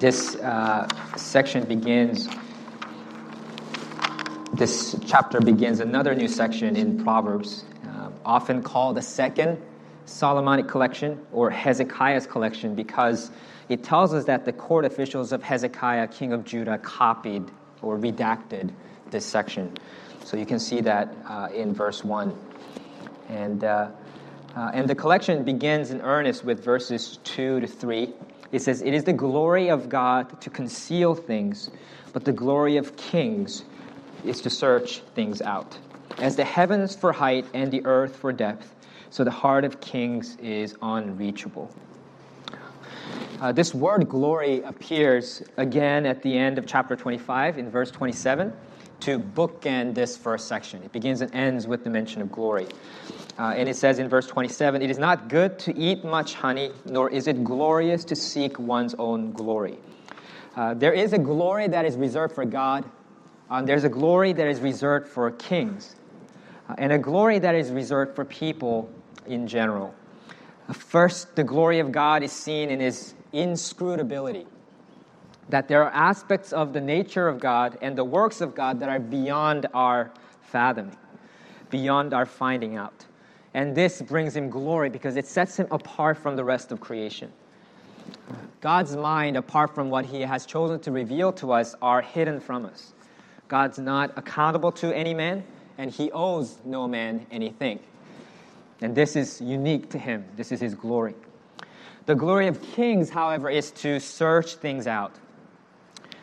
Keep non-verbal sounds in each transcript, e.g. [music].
This uh, section begins, this chapter begins another new section in Proverbs, uh, often called the second Solomonic collection or Hezekiah's collection because it tells us that the court officials of Hezekiah, king of Judah, copied or redacted this section. So you can see that uh, in verse 1. And, uh, uh, and the collection begins in earnest with verses 2 to 3. It says, It is the glory of God to conceal things, but the glory of kings is to search things out. As the heavens for height and the earth for depth, so the heart of kings is unreachable. Uh, this word glory appears again at the end of chapter 25 in verse 27 to bookend this first section. It begins and ends with the mention of glory. Uh, and it says in verse 27 It is not good to eat much honey, nor is it glorious to seek one's own glory. Uh, there is a glory that is reserved for God, there's a glory that is reserved for kings, uh, and a glory that is reserved for people in general. Uh, first, the glory of God is seen in his inscrutability. That there are aspects of the nature of God and the works of God that are beyond our fathoming, beyond our finding out. And this brings him glory because it sets him apart from the rest of creation. God's mind, apart from what he has chosen to reveal to us, are hidden from us. God's not accountable to any man, and he owes no man anything. And this is unique to him. This is his glory. The glory of kings, however, is to search things out.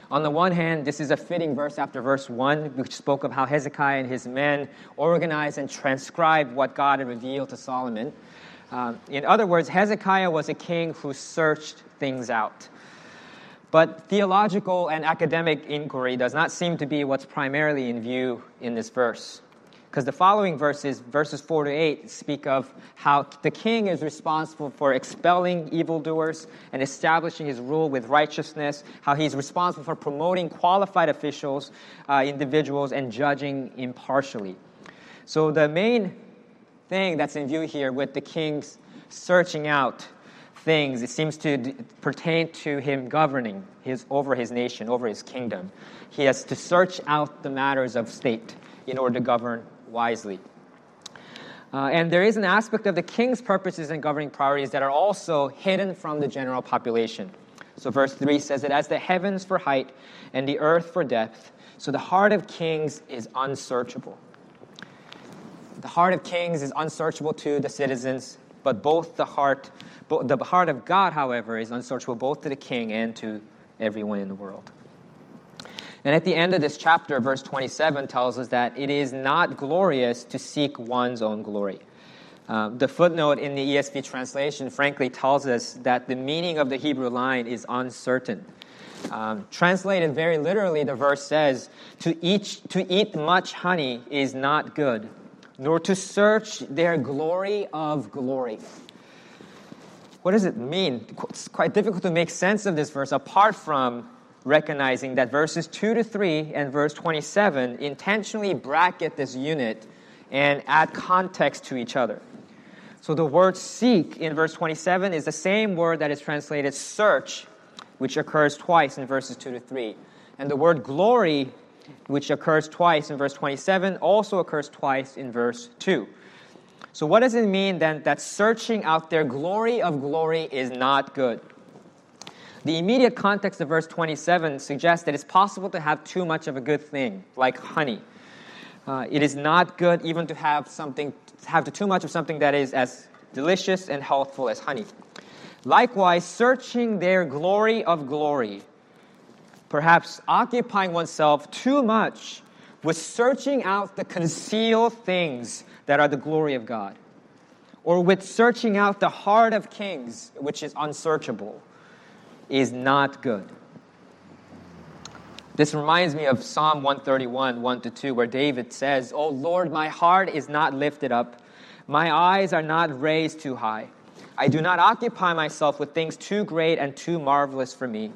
On the one hand, this is a fitting verse after verse 1, which spoke of how Hezekiah and his men organized and transcribed what God had revealed to Solomon. Um, in other words, Hezekiah was a king who searched things out. But theological and academic inquiry does not seem to be what's primarily in view in this verse. Because the following verses, verses 4 to 8, speak of how the king is responsible for expelling evildoers and establishing his rule with righteousness, how he's responsible for promoting qualified officials, uh, individuals, and judging impartially. So the main thing that's in view here with the king's searching out things, it seems to d- pertain to him governing his, over his nation, over his kingdom. He has to search out the matters of state in order to govern wisely. Uh, and there is an aspect of the king's purposes and governing priorities that are also hidden from the general population. So, verse 3 says that as the heavens for height and the earth for depth, so the heart of kings is unsearchable. The heart of kings is unsearchable to the citizens, but both the heart, the heart of God, however, is unsearchable both to the king and to everyone in the world. And at the end of this chapter, verse 27 tells us that it is not glorious to seek one's own glory. Uh, the footnote in the ESV translation, frankly, tells us that the meaning of the Hebrew line is uncertain. Um, translated very literally, the verse says, to eat, to eat much honey is not good, nor to search their glory of glory. What does it mean? It's quite difficult to make sense of this verse apart from recognizing that verses 2 to 3 and verse 27 intentionally bracket this unit and add context to each other. So the word seek in verse 27 is the same word that is translated search, which occurs twice in verses 2 to 3. And the word glory, which occurs twice in verse 27, also occurs twice in verse 2. So, what does it mean then that searching out their glory of glory is not good? The immediate context of verse 27 suggests that it's possible to have too much of a good thing, like honey. Uh, it is not good even to have something, have too much of something that is as delicious and healthful as honey. Likewise, searching their glory of glory, perhaps occupying oneself too much with searching out the concealed things that are the glory of God, or with searching out the heart of kings, which is unsearchable is not good. This reminds me of Psalm 131, 1 to 2, where David says, Oh Lord, my heart is not lifted up, my eyes are not raised too high. I do not occupy myself with things too great and too marvelous for me,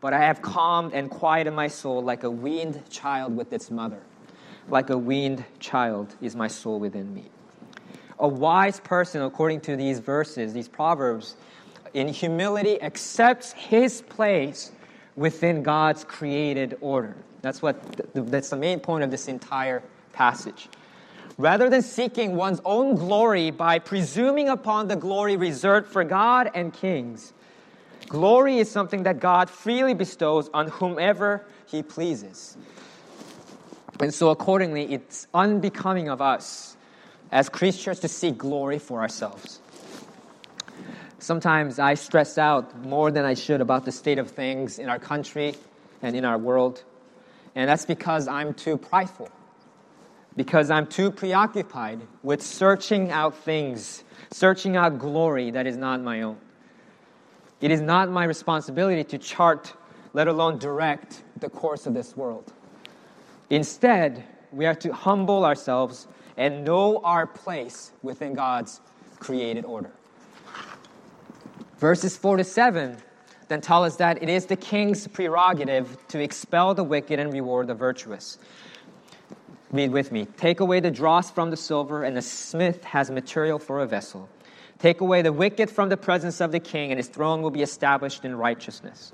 but I have calmed and quieted my soul like a weaned child with its mother. Like a weaned child is my soul within me. A wise person, according to these verses, these proverbs, in humility accepts his place within God's created order. That's, what, that's the main point of this entire passage. Rather than seeking one's own glory by presuming upon the glory reserved for God and kings, glory is something that God freely bestows on whomever he pleases. And so, accordingly, it's unbecoming of us as Christians to seek glory for ourselves. Sometimes I stress out more than I should about the state of things in our country and in our world. And that's because I'm too prideful, because I'm too preoccupied with searching out things, searching out glory that is not my own. It is not my responsibility to chart, let alone direct, the course of this world. Instead, we are to humble ourselves and know our place within God's created order. Verses 4 to 7 then tell us that it is the king's prerogative to expel the wicked and reward the virtuous. Read with me. Take away the dross from the silver, and the smith has material for a vessel. Take away the wicked from the presence of the king, and his throne will be established in righteousness.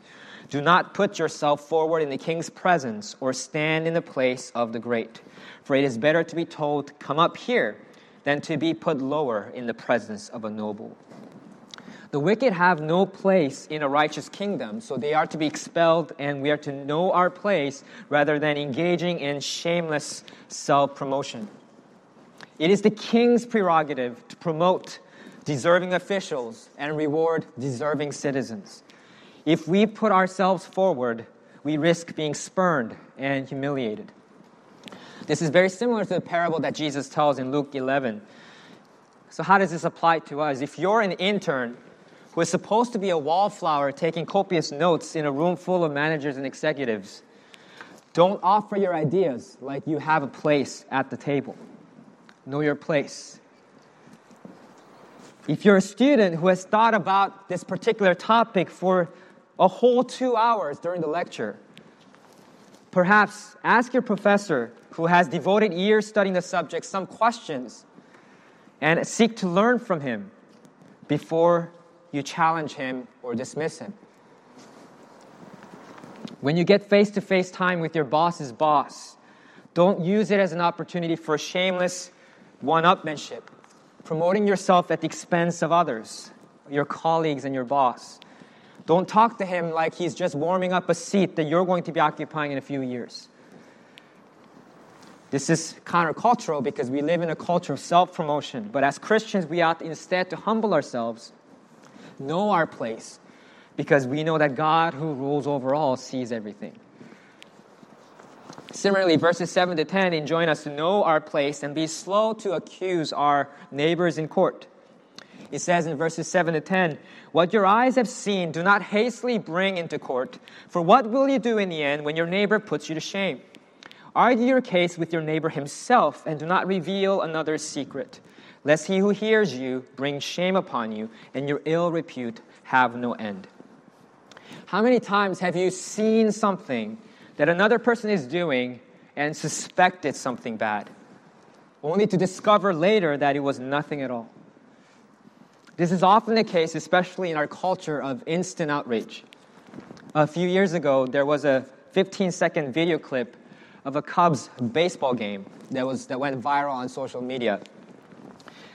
Do not put yourself forward in the king's presence or stand in the place of the great. For it is better to be told, Come up here, than to be put lower in the presence of a noble. The wicked have no place in a righteous kingdom, so they are to be expelled, and we are to know our place rather than engaging in shameless self promotion. It is the king's prerogative to promote deserving officials and reward deserving citizens. If we put ourselves forward, we risk being spurned and humiliated. This is very similar to the parable that Jesus tells in Luke 11. So, how does this apply to us? If you're an intern who is supposed to be a wallflower taking copious notes in a room full of managers and executives, don't offer your ideas like you have a place at the table. Know your place. If you're a student who has thought about this particular topic for a whole two hours during the lecture. Perhaps ask your professor, who has devoted years studying the subject, some questions and seek to learn from him before you challenge him or dismiss him. When you get face to face time with your boss's boss, don't use it as an opportunity for shameless one upmanship, promoting yourself at the expense of others, your colleagues, and your boss. Don't talk to him like he's just warming up a seat that you're going to be occupying in a few years. This is countercultural because we live in a culture of self promotion. But as Christians, we ought instead to humble ourselves, know our place, because we know that God, who rules over all, sees everything. Similarly, verses 7 to 10 enjoin us to know our place and be slow to accuse our neighbors in court. It says in verses 7 to 10, What your eyes have seen, do not hastily bring into court, for what will you do in the end when your neighbor puts you to shame? Argue your case with your neighbor himself, and do not reveal another's secret, lest he who hears you bring shame upon you, and your ill repute have no end. How many times have you seen something that another person is doing and suspected something bad, only to discover later that it was nothing at all? This is often the case, especially in our culture of instant outrage. A few years ago, there was a 15 second video clip of a Cubs baseball game that, was, that went viral on social media.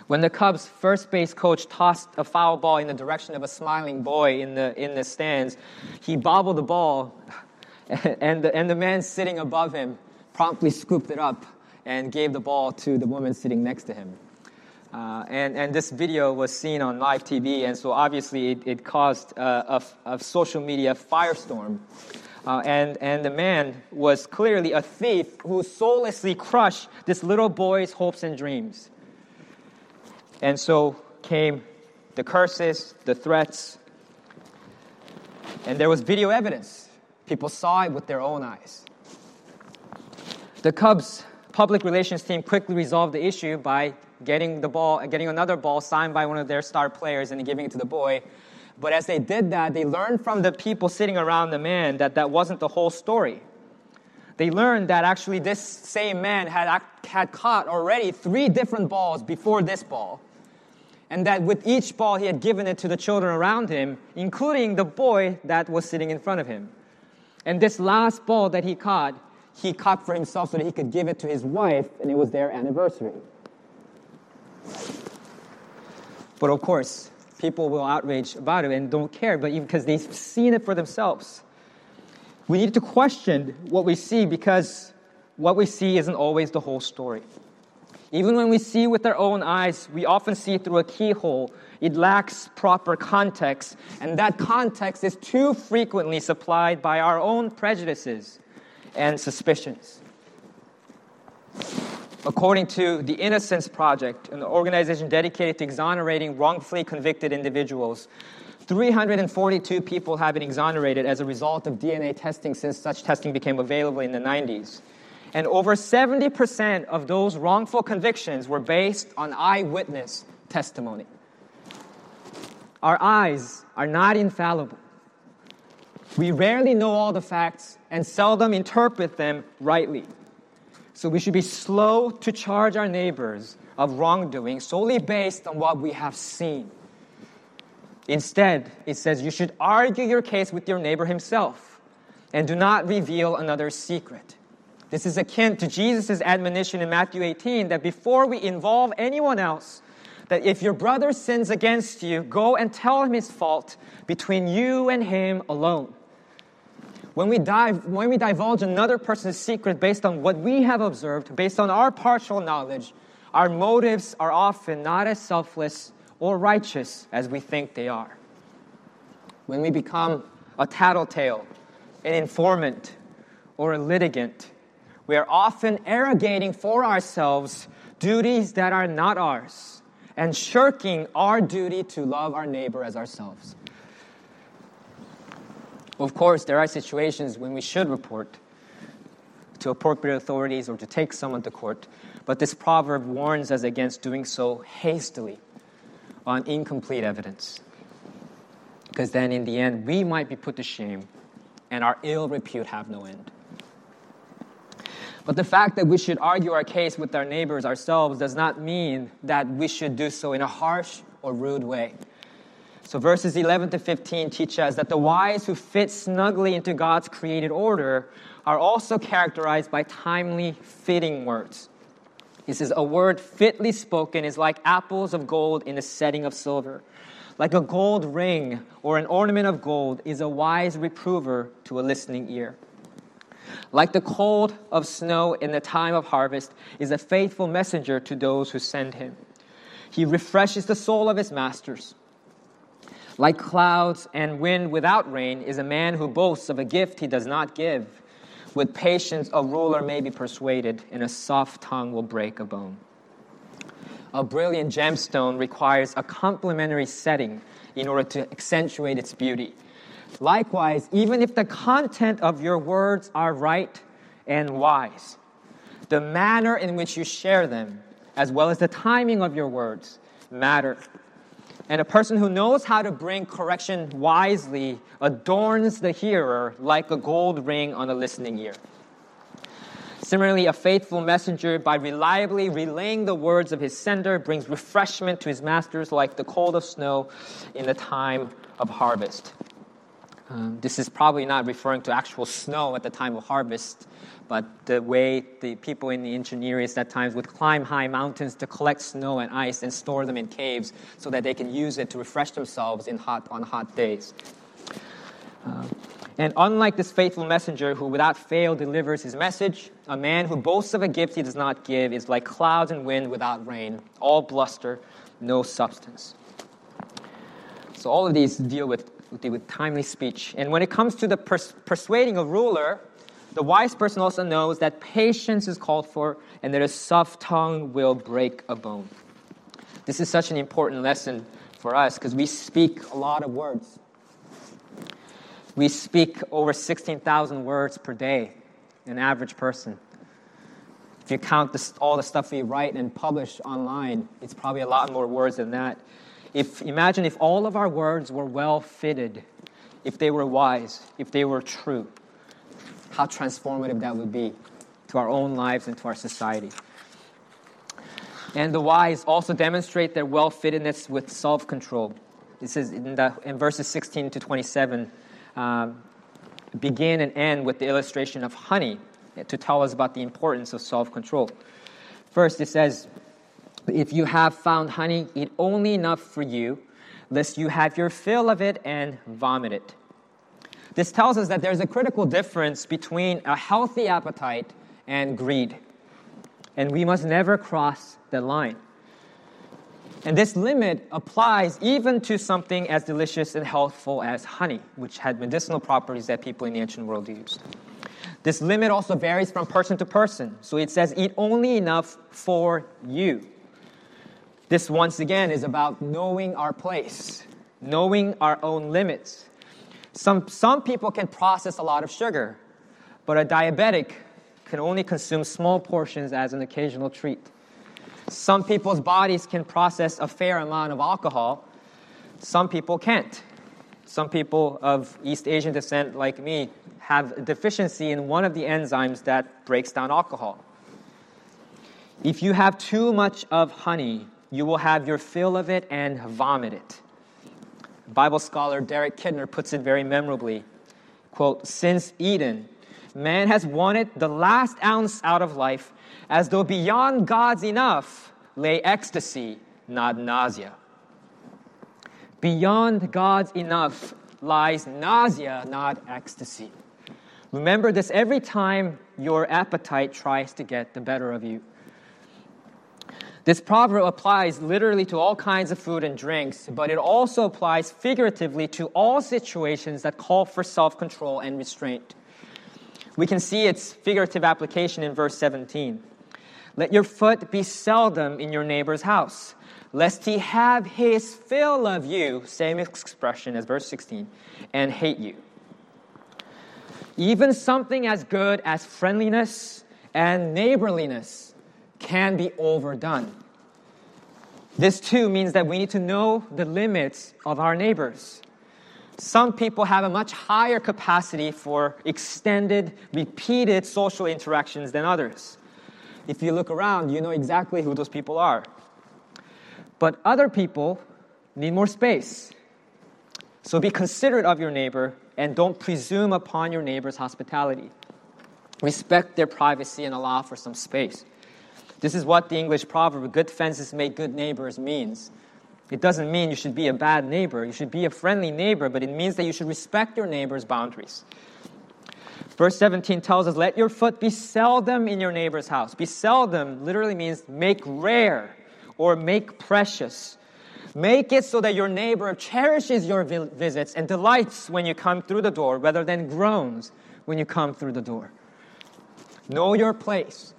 When the Cubs' first base coach tossed a foul ball in the direction of a smiling boy in the, in the stands, he bobbled the ball, [laughs] and the, and the man sitting above him promptly scooped it up and gave the ball to the woman sitting next to him. Uh, and, and this video was seen on live TV, and so obviously it, it caused a, a, social media firestorm. Uh, and, and the man was clearly a thief who soullessly crushed this little boy's hopes and dreams. And so came the curses, the threats, and there was video evidence. People saw it with their own eyes. The Cubs public relations team quickly resolved the issue by getting the ball, getting another ball signed by one of their star players and giving it to the boy. But as they did that, they learned from the people sitting around the man that that wasn't the whole story. They learned that actually this same man had, had caught already three different balls before this ball. And that with each ball, he had given it to the children around him, including the boy that was sitting in front of him. And this last ball that he caught, he caught for himself so that he could give it to his wife, and it was their anniversary. But of course, people will outrage about it and don't care, but because they've seen it for themselves. We need to question what we see because what we see isn't always the whole story. Even when we see with our own eyes, we often see through a keyhole. It lacks proper context, and that context is too frequently supplied by our own prejudices and suspicions. According to the Innocence Project, an organization dedicated to exonerating wrongfully convicted individuals, 342 people have been exonerated as a result of DNA testing since such testing became available in the 90s. And over 70% of those wrongful convictions were based on eyewitness testimony. Our eyes are not infallible. We rarely know all the facts and seldom interpret them rightly. So we should be slow to charge our neighbors of wrongdoing solely based on what we have seen. Instead, it says you should argue your case with your neighbor himself and do not reveal another's secret. This is akin to Jesus' admonition in Matthew 18 that before we involve anyone else, that if your brother sins against you, go and tell him his fault between you and him alone. When we, dive, when we divulge another person's secret based on what we have observed, based on our partial knowledge, our motives are often not as selfless or righteous as we think they are. When we become a tattletale, an informant, or a litigant, we are often arrogating for ourselves duties that are not ours and shirking our duty to love our neighbor as ourselves. Of course, there are situations when we should report to appropriate authorities or to take someone to court, but this proverb warns us against doing so hastily on incomplete evidence. Because then, in the end, we might be put to shame and our ill repute have no end. But the fact that we should argue our case with our neighbors ourselves does not mean that we should do so in a harsh or rude way. So, verses 11 to 15 teach us that the wise who fit snugly into God's created order are also characterized by timely, fitting words. He says, A word fitly spoken is like apples of gold in a setting of silver. Like a gold ring or an ornament of gold is a wise reprover to a listening ear. Like the cold of snow in the time of harvest is a faithful messenger to those who send him. He refreshes the soul of his masters. Like clouds and wind without rain is a man who boasts of a gift he does not give. With patience, a ruler may be persuaded, and a soft tongue will break a bone. A brilliant gemstone requires a complementary setting in order to accentuate its beauty. Likewise, even if the content of your words are right and wise, the manner in which you share them, as well as the timing of your words, matter. And a person who knows how to bring correction wisely adorns the hearer like a gold ring on a listening ear. Similarly, a faithful messenger, by reliably relaying the words of his sender, brings refreshment to his masters like the cold of snow in the time of harvest. Um, this is probably not referring to actual snow at the time of harvest, but the way the people in the East at times would climb high mountains to collect snow and ice and store them in caves so that they can use it to refresh themselves in hot, on hot days. Uh, and unlike this faithful messenger who without fail delivers his message, a man who boasts of a gift he does not give is like clouds and wind without rain, all bluster, no substance. So all of these deal with with timely speech. And when it comes to the pers- persuading a ruler, the wise person also knows that patience is called for and that a soft tongue will break a bone. This is such an important lesson for us because we speak a lot of words. We speak over 16,000 words per day, an average person. If you count this, all the stuff we write and publish online, it's probably a lot more words than that. If, imagine if all of our words were well fitted, if they were wise, if they were true, how transformative that would be to our own lives and to our society. And the wise also demonstrate their well fittedness with self control. This is in, the, in verses 16 to 27. Um, begin and end with the illustration of honey to tell us about the importance of self control. First, it says, If you have found honey, eat only enough for you, lest you have your fill of it and vomit it. This tells us that there's a critical difference between a healthy appetite and greed. And we must never cross the line. And this limit applies even to something as delicious and healthful as honey, which had medicinal properties that people in the ancient world used. This limit also varies from person to person. So it says, eat only enough for you. This, once again, is about knowing our place, knowing our own limits. Some, some people can process a lot of sugar, but a diabetic can only consume small portions as an occasional treat. Some people's bodies can process a fair amount of alcohol, some people can't. Some people of East Asian descent, like me, have a deficiency in one of the enzymes that breaks down alcohol. If you have too much of honey, you will have your fill of it and vomit it. Bible scholar Derek Kidner puts it very memorably. Quote, since Eden, man has wanted the last ounce out of life as though beyond God's enough lay ecstasy, not nausea. Beyond God's enough lies nausea, not ecstasy. Remember this every time your appetite tries to get the better of you. This proverb applies literally to all kinds of food and drinks, but it also applies figuratively to all situations that call for self control and restraint. We can see its figurative application in verse 17. Let your foot be seldom in your neighbor's house, lest he have his fill of you, same expression as verse 16, and hate you. Even something as good as friendliness and neighborliness can be overdone. This too means that we need to know the limits of our neighbors. Some people have a much higher capacity for extended, repeated social interactions than others. If you look around, you know exactly who those people are. But other people need more space. So be considerate of your neighbor and don't presume upon your neighbor's hospitality. Respect their privacy and allow for some space. This is what the English proverb, good fences make good neighbors, means. It doesn't mean you should be a bad neighbor. You should be a friendly neighbor, but it means that you should respect your neighbor's boundaries. Verse 17 tells us, Let your foot be seldom in your neighbor's house. Be seldom literally means make rare or make precious. Make it so that your neighbor cherishes your visits and delights when you come through the door rather than groans when you come through the door. Know your place.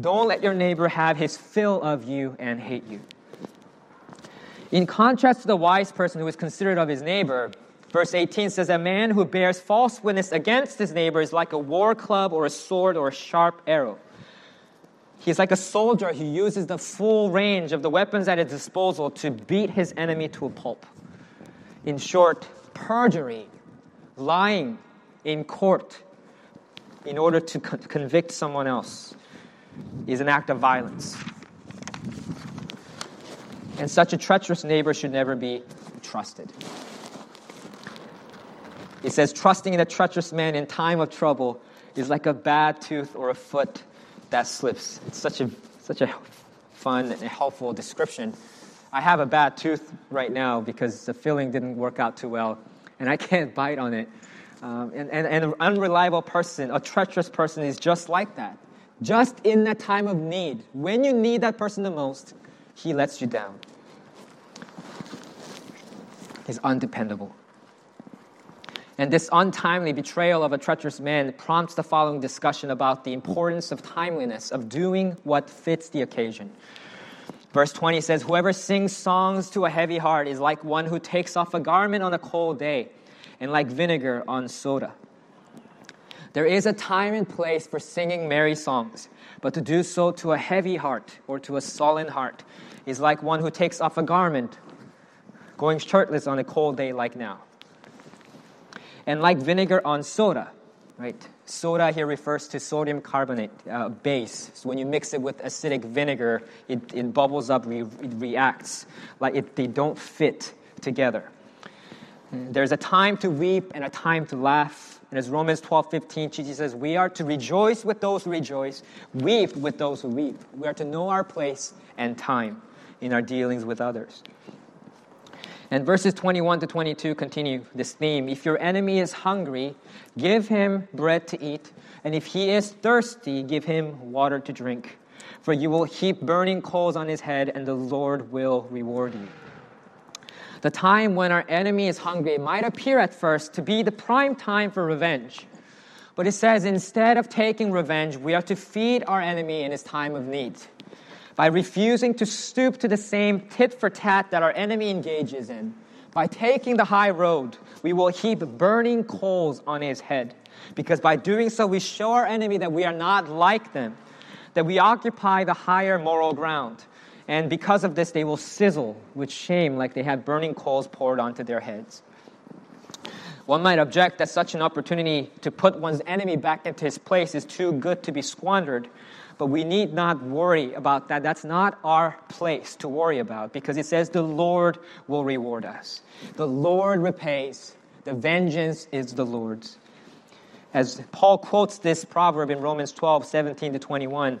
Don't let your neighbor have his fill of you and hate you. In contrast to the wise person who is considerate of his neighbor, Verse 18 says, A man who bears false witness against his neighbor is like a war club or a sword or a sharp arrow. He's like a soldier who uses the full range of the weapons at his disposal to beat his enemy to a pulp. In short, perjury, lying in court in order to co- convict someone else is an act of violence. And such a treacherous neighbor should never be trusted. It says, trusting in a treacherous man in time of trouble is like a bad tooth or a foot that slips. It's such a, such a fun and helpful description. I have a bad tooth right now because the filling didn't work out too well, and I can't bite on it. Um, and, and, and an unreliable person, a treacherous person, is just like that. Just in that time of need, when you need that person the most, he lets you down. He's undependable. And this untimely betrayal of a treacherous man prompts the following discussion about the importance of timeliness, of doing what fits the occasion. Verse 20 says, Whoever sings songs to a heavy heart is like one who takes off a garment on a cold day, and like vinegar on soda. There is a time and place for singing merry songs, but to do so to a heavy heart or to a sullen heart is like one who takes off a garment, going shirtless on a cold day like now and like vinegar on soda, right? Soda here refers to sodium carbonate uh, base. So when you mix it with acidic vinegar, it, it bubbles up, re- it reacts. Like it, they don't fit together. There's a time to weep and a time to laugh. And as Romans 12 15, Jesus says, We are to rejoice with those who rejoice, weep with those who weep. We are to know our place and time in our dealings with others. And verses 21 to 22 continue this theme. If your enemy is hungry, give him bread to eat, and if he is thirsty, give him water to drink. For you will heap burning coals on his head, and the Lord will reward you. The time when our enemy is hungry might appear at first to be the prime time for revenge. But it says instead of taking revenge, we are to feed our enemy in his time of need. By refusing to stoop to the same tit for tat that our enemy engages in, by taking the high road, we will heap burning coals on his head. Because by doing so, we show our enemy that we are not like them, that we occupy the higher moral ground, and because of this, they will sizzle with shame like they have burning coals poured onto their heads. One might object that such an opportunity to put one's enemy back into his place is too good to be squandered, but we need not worry about that. That's not our place to worry about because it says the Lord will reward us. The Lord repays, the vengeance is the Lord's. As Paul quotes this proverb in Romans 12, 17 to 21,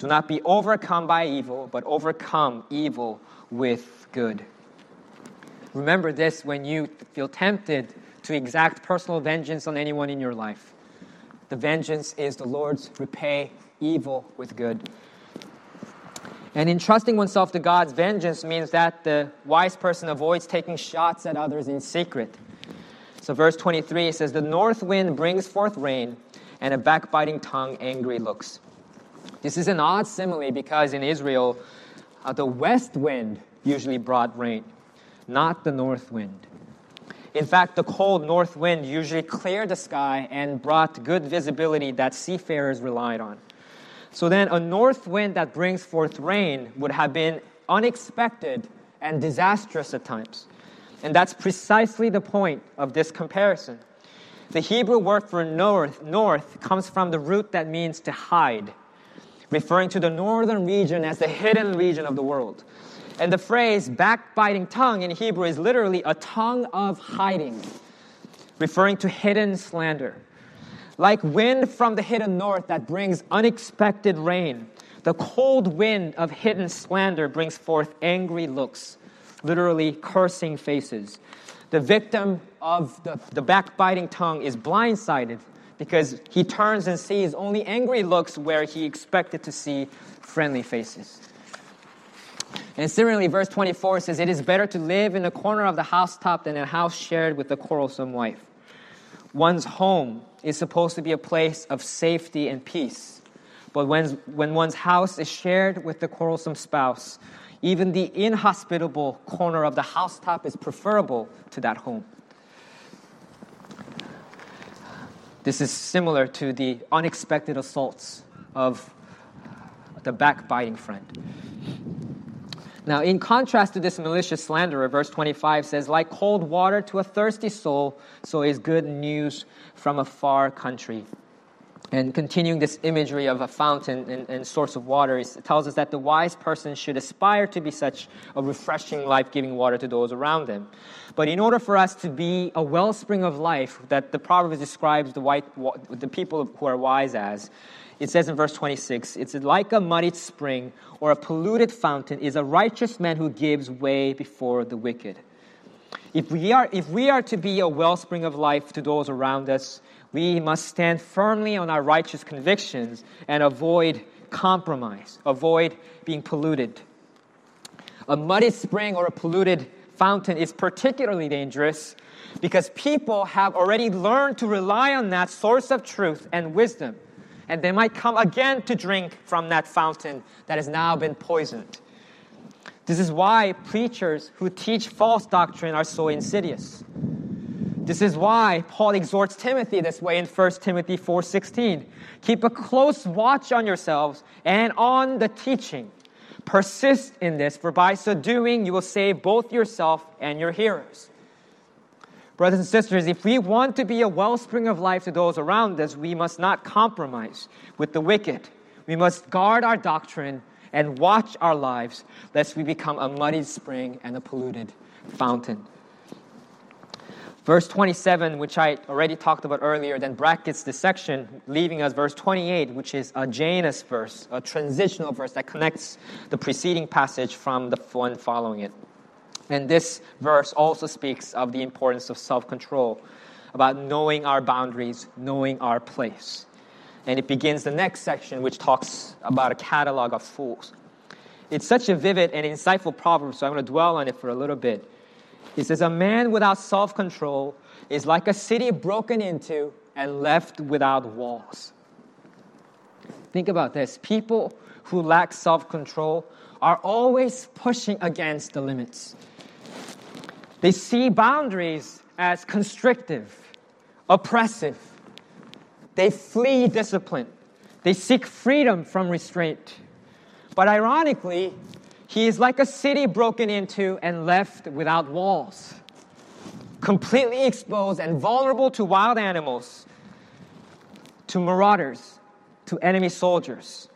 Do not be overcome by evil, but overcome evil with good. Remember this when you feel tempted to exact personal vengeance on anyone in your life. The vengeance is the Lord's repay evil with good. And entrusting oneself to God's vengeance means that the wise person avoids taking shots at others in secret. So, verse 23 says, The north wind brings forth rain, and a backbiting tongue angry looks. This is an odd simile because in Israel, uh, the west wind usually brought rain, not the north wind. In fact, the cold north wind usually cleared the sky and brought good visibility that seafarers relied on. So then, a north wind that brings forth rain would have been unexpected and disastrous at times. And that's precisely the point of this comparison. The Hebrew word for north, north comes from the root that means to hide referring to the northern region as the hidden region of the world. And the phrase backbiting tongue in Hebrew is literally a tongue of hiding, referring to hidden slander. Like wind from the hidden north that brings unexpected rain, the cold wind of hidden slander brings forth angry looks, literally cursing faces. The victim of the, the backbiting tongue is blindsided because he turns and sees only angry looks where he expected to see friendly faces. And similarly, verse 24 says, It is better to live in the corner of the housetop than a house shared with a quarrelsome wife. One's home is supposed to be a place of safety and peace. But when, when one's house is shared with the quarrelsome spouse, even the inhospitable corner of the housetop is preferable to that home. This is similar to the unexpected assaults of the backbiting friend. Now, in contrast to this malicious slanderer, verse 25 says, Like cold water to a thirsty soul, so is good news from a far country. And continuing this imagery of a fountain and, and source of water, it tells us that the wise person should aspire to be such a refreshing, life giving water to those around them. But in order for us to be a wellspring of life that the Proverbs describes the, white, the people who are wise as, it says in verse 26 it's like a muddied spring or a polluted fountain is a righteous man who gives way before the wicked. If we, are, if we are to be a wellspring of life to those around us, we must stand firmly on our righteous convictions and avoid compromise, avoid being polluted. A muddy spring or a polluted fountain is particularly dangerous because people have already learned to rely on that source of truth and wisdom. And they might come again to drink from that fountain that has now been poisoned. This is why preachers who teach false doctrine are so insidious. This is why Paul exhorts Timothy this way in 1 Timothy 4:16. Keep a close watch on yourselves and on the teaching. Persist in this, for by so doing you will save both yourself and your hearers. Brothers and sisters, if we want to be a wellspring of life to those around us, we must not compromise with the wicked. We must guard our doctrine and watch our lives, lest we become a muddied spring and a polluted fountain. Verse 27, which I already talked about earlier, then brackets this section, leaving us verse 28, which is a Janus verse, a transitional verse that connects the preceding passage from the one following it. And this verse also speaks of the importance of self control, about knowing our boundaries, knowing our place. And it begins the next section, which talks about a catalog of fools. It's such a vivid and insightful proverb, so I'm going to dwell on it for a little bit. He says, A man without self control is like a city broken into and left without walls. Think about this. People who lack self control are always pushing against the limits. They see boundaries as constrictive, oppressive. They flee discipline. They seek freedom from restraint. But ironically, he is like a city broken into and left without walls, completely exposed and vulnerable to wild animals, to marauders, to enemy soldiers.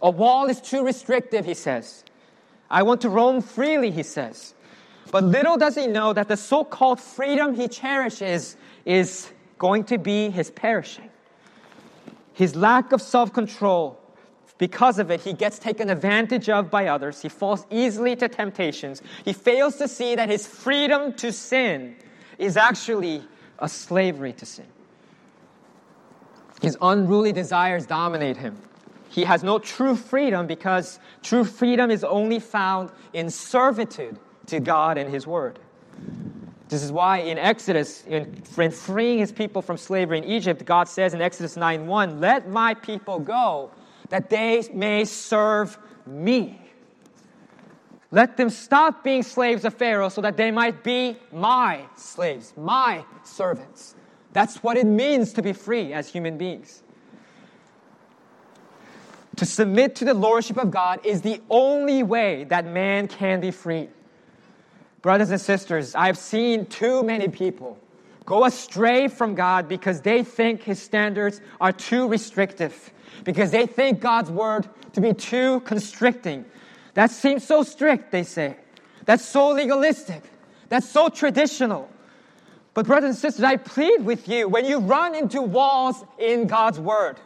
A wall is too restrictive, he says. I want to roam freely, he says. But little does he know that the so called freedom he cherishes is going to be his perishing. His lack of self control because of it, he gets taken advantage of by others. He falls easily to temptations. He fails to see that his freedom to sin is actually a slavery to sin. His unruly desires dominate him. He has no true freedom because true freedom is only found in servitude to God and His Word. This is why in Exodus, in freeing his people from slavery in Egypt, God says in Exodus 9 1, Let my people go that they may serve me. Let them stop being slaves of Pharaoh so that they might be my slaves, my servants. That's what it means to be free as human beings. To submit to the lordship of God is the only way that man can be free. Brothers and sisters, I've seen too many people go astray from God because they think his standards are too restrictive because they think God's word to be too constricting. That seems so strict, they say. That's so legalistic. That's so traditional. But, brothers and sisters, I plead with you when you run into walls in God's word,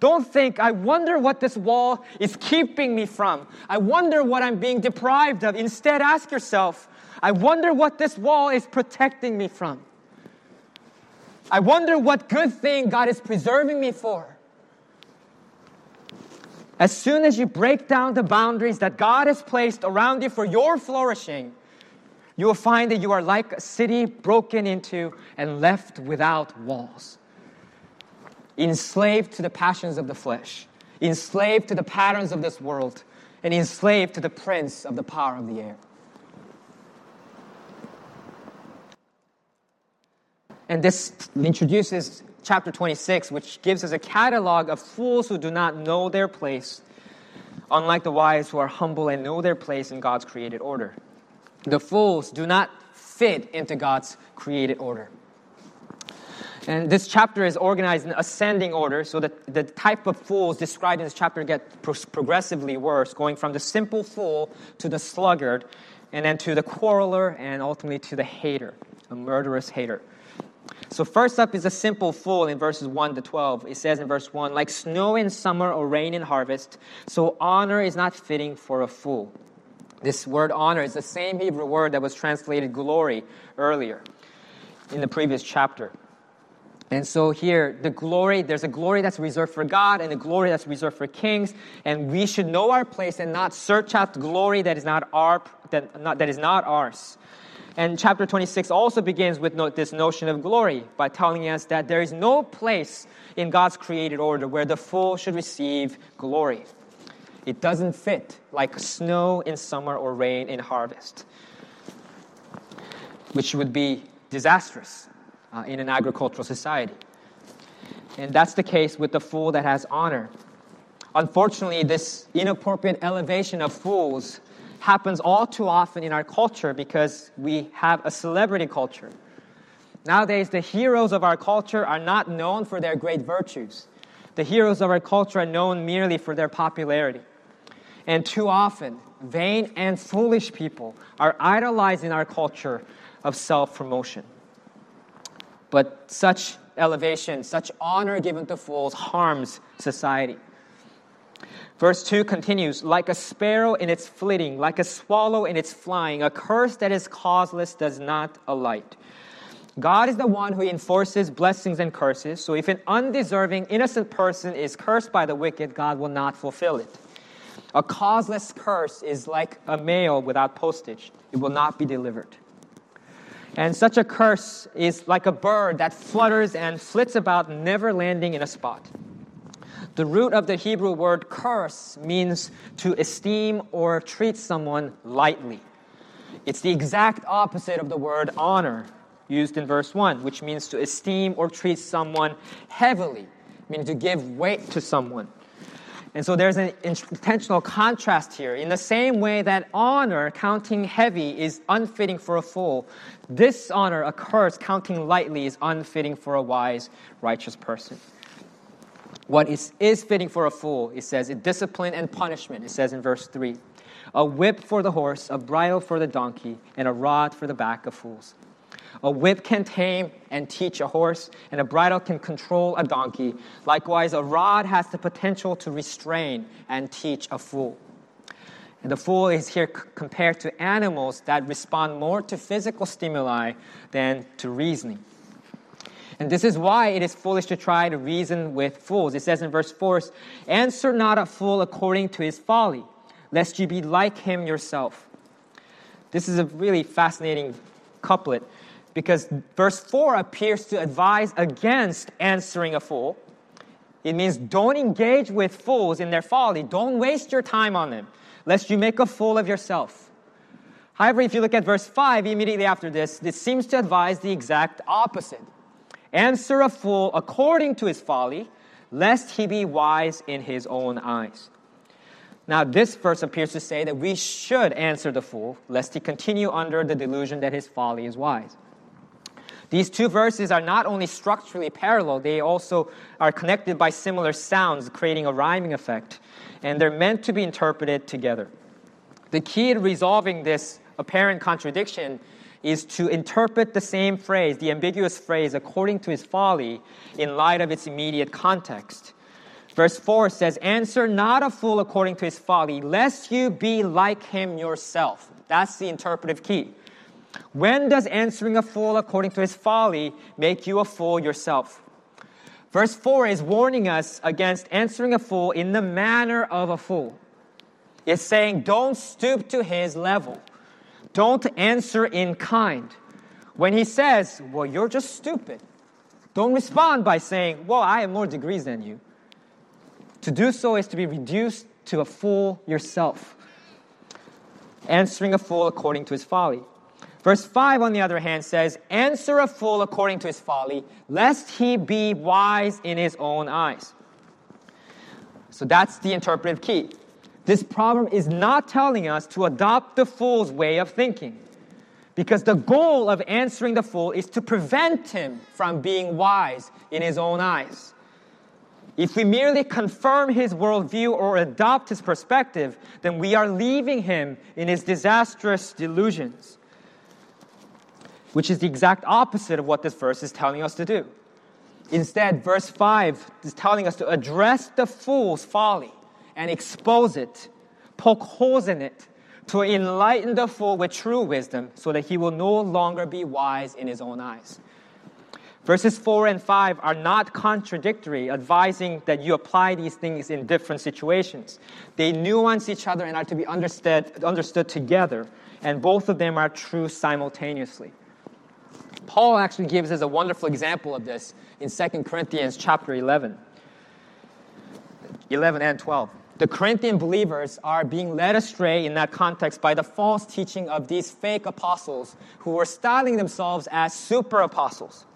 don't think, I wonder what this wall is keeping me from. I wonder what I'm being deprived of. Instead, ask yourself, I wonder what this wall is protecting me from. I wonder what good thing God is preserving me for. As soon as you break down the boundaries that God has placed around you for your flourishing, you will find that you are like a city broken into and left without walls, enslaved to the passions of the flesh, enslaved to the patterns of this world, and enslaved to the prince of the power of the air. And this introduces chapter 26, which gives us a catalog of fools who do not know their place, unlike the wise who are humble and know their place in God's created order. The fools do not fit into God's created order. And this chapter is organized in ascending order, so that the type of fools described in this chapter get pro- progressively worse, going from the simple fool to the sluggard, and then to the quarreler, and ultimately to the hater, a murderous hater. So, first up is a simple fool in verses 1 to 12. It says in verse 1 Like snow in summer or rain in harvest, so honor is not fitting for a fool. This word honor is the same Hebrew word that was translated glory earlier in the previous chapter. And so here, the glory, there's a glory that's reserved for God and a glory that's reserved for kings. And we should know our place and not search out glory that is not, our, that, not, that is not ours. And chapter 26 also begins with this notion of glory by telling us that there is no place in God's created order where the fool should receive glory. It doesn't fit like snow in summer or rain in harvest, which would be disastrous uh, in an agricultural society. And that's the case with the fool that has honor. Unfortunately, this inappropriate elevation of fools happens all too often in our culture because we have a celebrity culture. Nowadays, the heroes of our culture are not known for their great virtues. The heroes of our culture are known merely for their popularity. And too often, vain and foolish people are idolized in our culture of self promotion. But such elevation, such honor given to fools harms society. Verse 2 continues Like a sparrow in its flitting, like a swallow in its flying, a curse that is causeless does not alight. God is the one who enforces blessings and curses. So if an undeserving, innocent person is cursed by the wicked, God will not fulfill it. A causeless curse is like a mail without postage, it will not be delivered. And such a curse is like a bird that flutters and flits about, never landing in a spot. The root of the Hebrew word curse means to esteem or treat someone lightly. It's the exact opposite of the word honor used in verse 1, which means to esteem or treat someone heavily, meaning to give weight to someone. And so there's an intentional contrast here. In the same way that honor, counting heavy, is unfitting for a fool, dishonor, a curse, counting lightly, is unfitting for a wise, righteous person. What is, is fitting for a fool, it says, discipline and punishment, it says in verse 3. A whip for the horse, a bridle for the donkey, and a rod for the back of fools. A whip can tame and teach a horse, and a bridle can control a donkey. Likewise, a rod has the potential to restrain and teach a fool. And the fool is here c- compared to animals that respond more to physical stimuli than to reasoning. And this is why it is foolish to try to reason with fools. It says in verse 4 Answer not a fool according to his folly, lest you be like him yourself. This is a really fascinating couplet because verse 4 appears to advise against answering a fool. It means don't engage with fools in their folly. Don't waste your time on them, lest you make a fool of yourself. However, if you look at verse 5, immediately after this, this seems to advise the exact opposite. Answer a fool according to his folly, lest he be wise in his own eyes. Now, this verse appears to say that we should answer the fool, lest he continue under the delusion that his folly is wise. These two verses are not only structurally parallel, they also are connected by similar sounds, creating a rhyming effect, and they're meant to be interpreted together. The key to resolving this apparent contradiction is to interpret the same phrase, the ambiguous phrase, according to his folly in light of its immediate context. Verse 4 says, Answer not a fool according to his folly, lest you be like him yourself. That's the interpretive key. When does answering a fool according to his folly make you a fool yourself? Verse 4 is warning us against answering a fool in the manner of a fool. It's saying, don't stoop to his level. Don't answer in kind. When he says, well, you're just stupid, don't respond by saying, well, I have more degrees than you. To do so is to be reduced to a fool yourself. Answering a fool according to his folly. Verse 5, on the other hand, says, Answer a fool according to his folly, lest he be wise in his own eyes. So that's the interpretive key. This proverb is not telling us to adopt the fool's way of thinking. Because the goal of answering the fool is to prevent him from being wise in his own eyes. If we merely confirm his worldview or adopt his perspective, then we are leaving him in his disastrous delusions which is the exact opposite of what this verse is telling us to do. Instead, verse 5 is telling us to address the fool's folly and expose it, poke holes in it, to enlighten the fool with true wisdom so that he will no longer be wise in his own eyes. Verses 4 and 5 are not contradictory, advising that you apply these things in different situations. They nuance each other and are to be understood, understood together, and both of them are true simultaneously. Paul actually gives us a wonderful example of this in 2 Corinthians chapter 11. 11 and 12. The Corinthian believers are being led astray in that context by the false teaching of these fake apostles who were styling themselves as super apostles.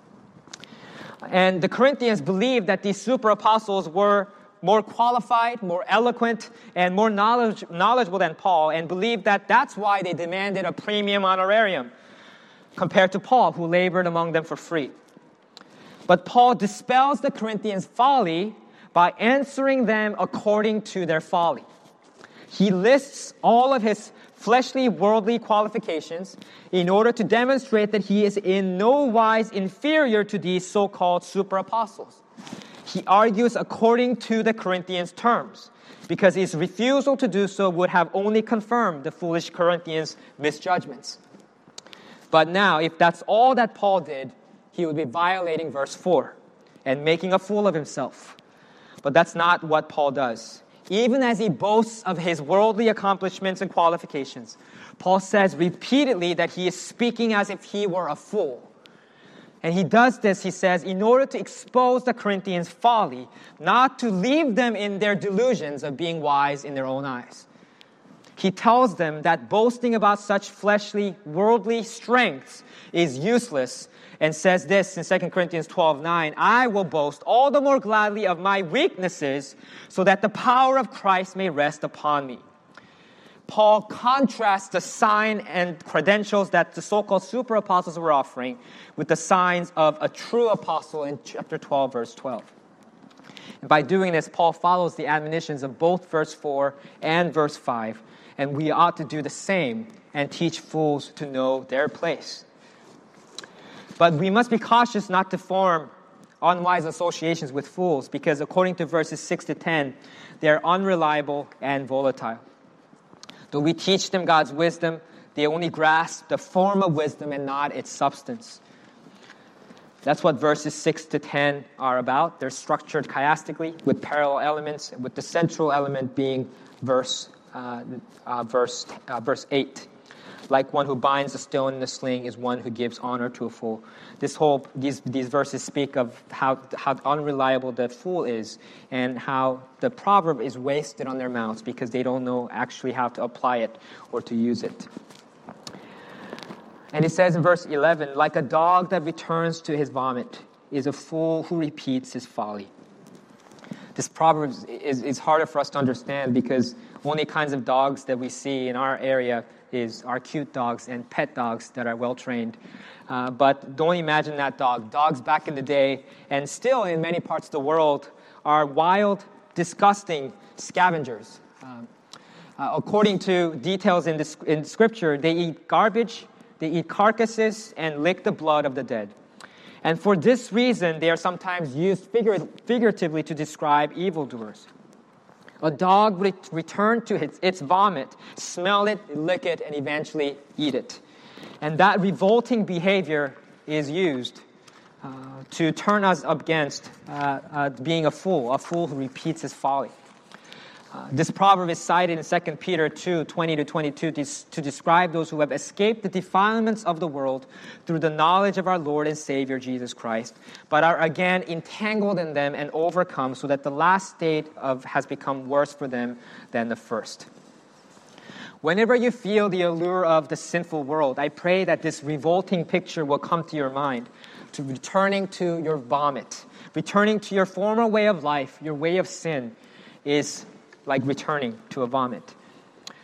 And the Corinthians believed that these super apostles were more qualified, more eloquent, and more knowledge, knowledgeable than Paul, and believed that that's why they demanded a premium honorarium compared to Paul, who labored among them for free. But Paul dispels the Corinthians' folly by answering them according to their folly. He lists all of his fleshly, worldly qualifications in order to demonstrate that he is in no wise inferior to these so called super apostles. He argues according to the Corinthians' terms, because his refusal to do so would have only confirmed the foolish Corinthians' misjudgments. But now, if that's all that Paul did, he would be violating verse 4 and making a fool of himself. But that's not what Paul does. Even as he boasts of his worldly accomplishments and qualifications, Paul says repeatedly that he is speaking as if he were a fool. And he does this, he says, in order to expose the Corinthians' folly, not to leave them in their delusions of being wise in their own eyes. He tells them that boasting about such fleshly, worldly strengths is useless and says this in 2 Corinthians 12 9 I will boast all the more gladly of my weaknesses so that the power of Christ may rest upon me. Paul contrasts the sign and credentials that the so called super apostles were offering with the signs of a true apostle in chapter 12, verse 12. And by doing this, Paul follows the admonitions of both verse 4 and verse 5, and we ought to do the same and teach fools to know their place. But we must be cautious not to form unwise associations with fools because, according to verses 6 to 10, they are unreliable and volatile. Though we teach them God's wisdom, they only grasp the form of wisdom and not its substance. That's what verses 6 to 10 are about. They're structured chiastically with parallel elements, with the central element being verse, uh, uh, verse, uh, verse 8 like one who binds a stone in a sling is one who gives honor to a fool. This whole, these, these verses speak of how, how unreliable the fool is and how the proverb is wasted on their mouths because they don't know actually how to apply it or to use it. And it says in verse 11, like a dog that returns to his vomit is a fool who repeats his folly. This proverb is, is harder for us to understand because only kinds of dogs that we see in our area is our cute dogs and pet dogs that are well trained. Uh, but don't imagine that dog. Dogs back in the day, and still in many parts of the world, are wild, disgusting scavengers. Um, uh, according to details in, in Scripture, they eat garbage, they eat carcasses, and lick the blood of the dead. And for this reason, they are sometimes used figuratively to describe evildoers. A dog would return to its, its vomit, smell it, lick it, and eventually eat it. And that revolting behavior is used uh, to turn us against uh, uh, being a fool, a fool who repeats his folly. Uh, this proverb is cited in 2 Peter 2 20 to 22 to describe those who have escaped the defilements of the world through the knowledge of our Lord and Savior Jesus Christ, but are again entangled in them and overcome, so that the last state of, has become worse for them than the first. Whenever you feel the allure of the sinful world, I pray that this revolting picture will come to your mind, to returning to your vomit, returning to your former way of life, your way of sin, is like returning to a vomit.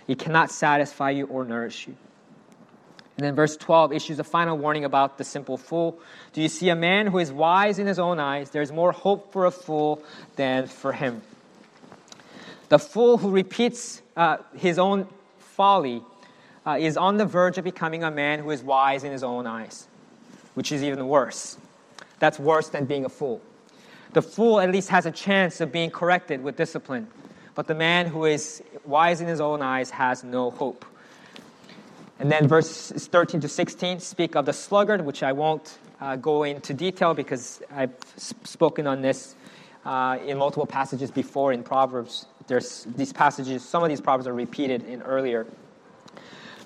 It cannot satisfy you or nourish you. And then verse 12 issues a final warning about the simple fool. Do you see a man who is wise in his own eyes? There is more hope for a fool than for him. The fool who repeats uh, his own folly uh, is on the verge of becoming a man who is wise in his own eyes, which is even worse. That's worse than being a fool. The fool at least has a chance of being corrected with discipline but the man who is wise in his own eyes has no hope. And then verses 13 to 16 speak of the sluggard, which I won't uh, go into detail because I've spoken on this uh, in multiple passages before in Proverbs. There's these passages, some of these proverbs are repeated in earlier.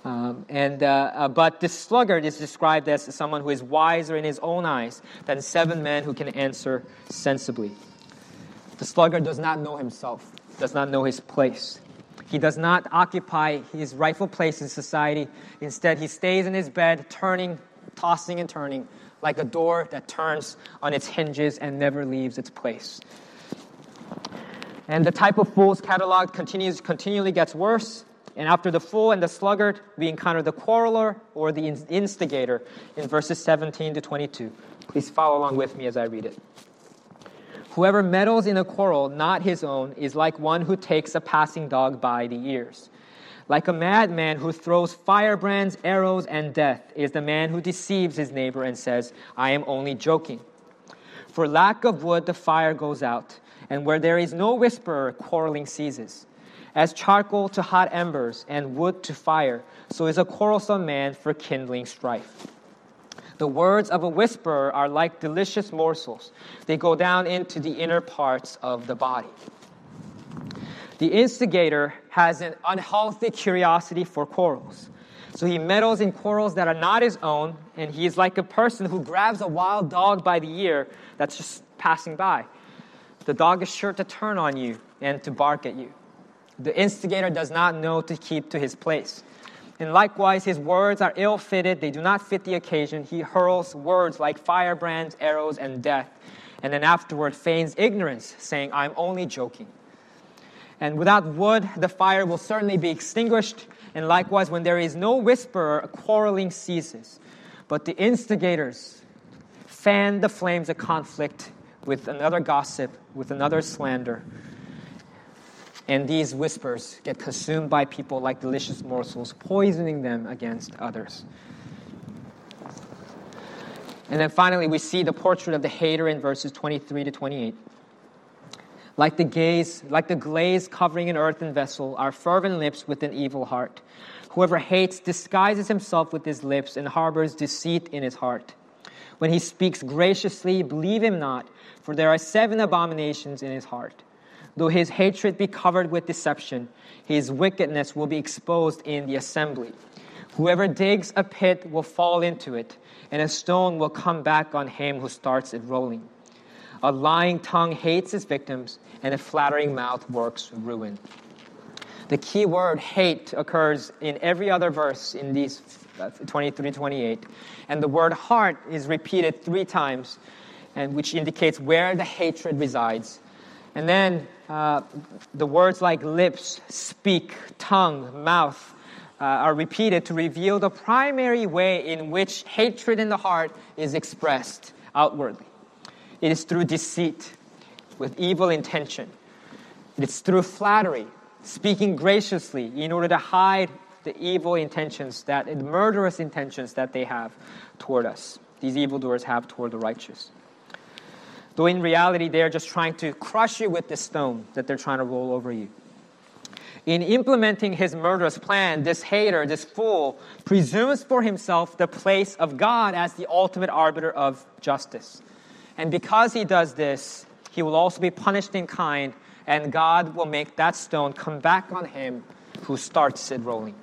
Um, and, uh, uh but this sluggard is described as someone who is wiser in his own eyes than seven men who can answer sensibly. The sluggard does not know himself. Does not know his place. He does not occupy his rightful place in society. Instead, he stays in his bed, turning, tossing, and turning, like a door that turns on its hinges and never leaves its place. And the type of fools catalog continues, continually gets worse. And after the fool and the sluggard, we encounter the quarreler or the instigator in verses 17 to 22. Please follow along with me as I read it. Whoever meddles in a quarrel not his own is like one who takes a passing dog by the ears. Like a madman who throws firebrands, arrows, and death is the man who deceives his neighbor and says, I am only joking. For lack of wood, the fire goes out, and where there is no whisperer, quarreling ceases. As charcoal to hot embers and wood to fire, so is a quarrelsome man for kindling strife. The words of a whisperer are like delicious morsels. They go down into the inner parts of the body. The instigator has an unhealthy curiosity for quarrels. So he meddles in quarrels that are not his own, and he is like a person who grabs a wild dog by the ear that's just passing by. The dog is sure to turn on you and to bark at you. The instigator does not know to keep to his place. And likewise, his words are ill fitted, they do not fit the occasion. He hurls words like firebrands, arrows, and death, and then afterward feigns ignorance, saying, I'm only joking. And without wood, the fire will certainly be extinguished. And likewise, when there is no whisperer, quarreling ceases. But the instigators fan the flames of conflict with another gossip, with another slander. And these whispers get consumed by people like delicious morsels, poisoning them against others. And then finally, we see the portrait of the hater in verses 23 to 28. Like the gaze, like the glaze covering an earthen vessel, are fervent lips with an evil heart. Whoever hates disguises himself with his lips and harbors deceit in his heart. When he speaks graciously, believe him not, for there are seven abominations in his heart. Though his hatred be covered with deception, his wickedness will be exposed in the assembly. Whoever digs a pit will fall into it, and a stone will come back on him who starts it rolling. A lying tongue hates its victims, and a flattering mouth works ruin. The key word hate occurs in every other verse in these uh, 23 28, and the word heart is repeated three times, and which indicates where the hatred resides. And then uh, the words like lips, speak, tongue, mouth uh, are repeated to reveal the primary way in which hatred in the heart is expressed outwardly. It is through deceit, with evil intention. It is through flattery, speaking graciously in order to hide the evil intentions that, the murderous intentions that they have toward us. These evildoers have toward the righteous though in reality they're just trying to crush you with the stone that they're trying to roll over you. In implementing his murderous plan, this hater, this fool, presumes for himself the place of God as the ultimate arbiter of justice. And because he does this, he will also be punished in kind, and God will make that stone come back on him who starts it rolling.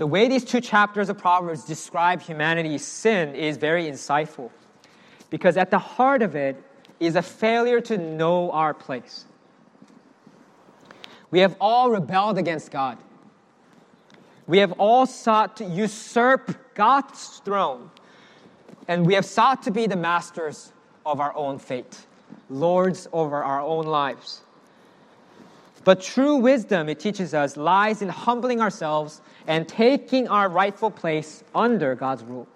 The way these two chapters of Proverbs describe humanity's sin is very insightful because at the heart of it is a failure to know our place. We have all rebelled against God. We have all sought to usurp God's throne, and we have sought to be the masters of our own fate, lords over our own lives. But true wisdom, it teaches us, lies in humbling ourselves and taking our rightful place under God's rule.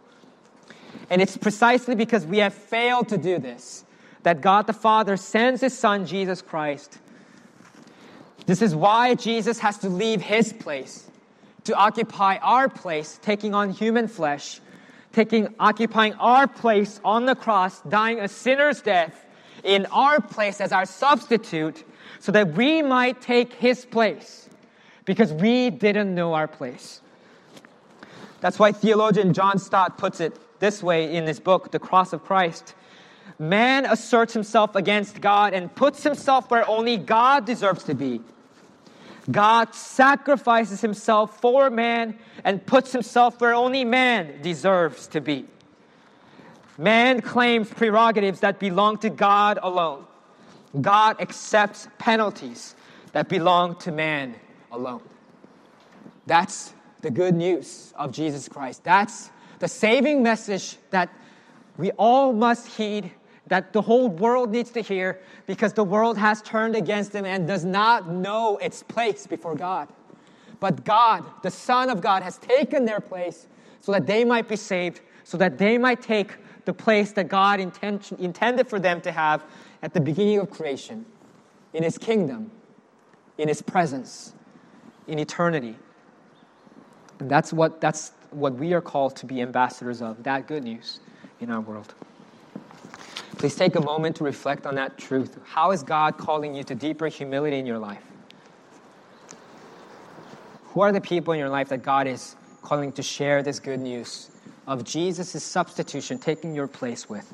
And it's precisely because we have failed to do this that God the Father sends His Son, Jesus Christ. This is why Jesus has to leave His place to occupy our place, taking on human flesh, taking, occupying our place on the cross, dying a sinner's death in our place as our substitute so that we might take his place because we didn't know our place. That's why theologian John Stott puts it this way in his book, The Cross of Christ. Man asserts himself against God and puts himself where only God deserves to be. God sacrifices himself for man and puts himself where only man deserves to be. Man claims prerogatives that belong to God alone. God accepts penalties that belong to man alone. That's the good news of Jesus Christ. That's the saving message that we all must heed, that the whole world needs to hear, because the world has turned against him and does not know its place before God. But God, the Son of God, has taken their place so that they might be saved, so that they might take the place that God intended for them to have at the beginning of creation, in His kingdom, in His presence, in eternity. And that's what, that's what we are called to be ambassadors of, that good news in our world. Please take a moment to reflect on that truth. How is God calling you to deeper humility in your life? Who are the people in your life that God is calling to share this good news of Jesus' substitution taking your place with?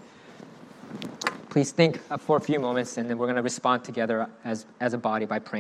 Please think for a few moments, and then we're going to respond together as, as a body by praying.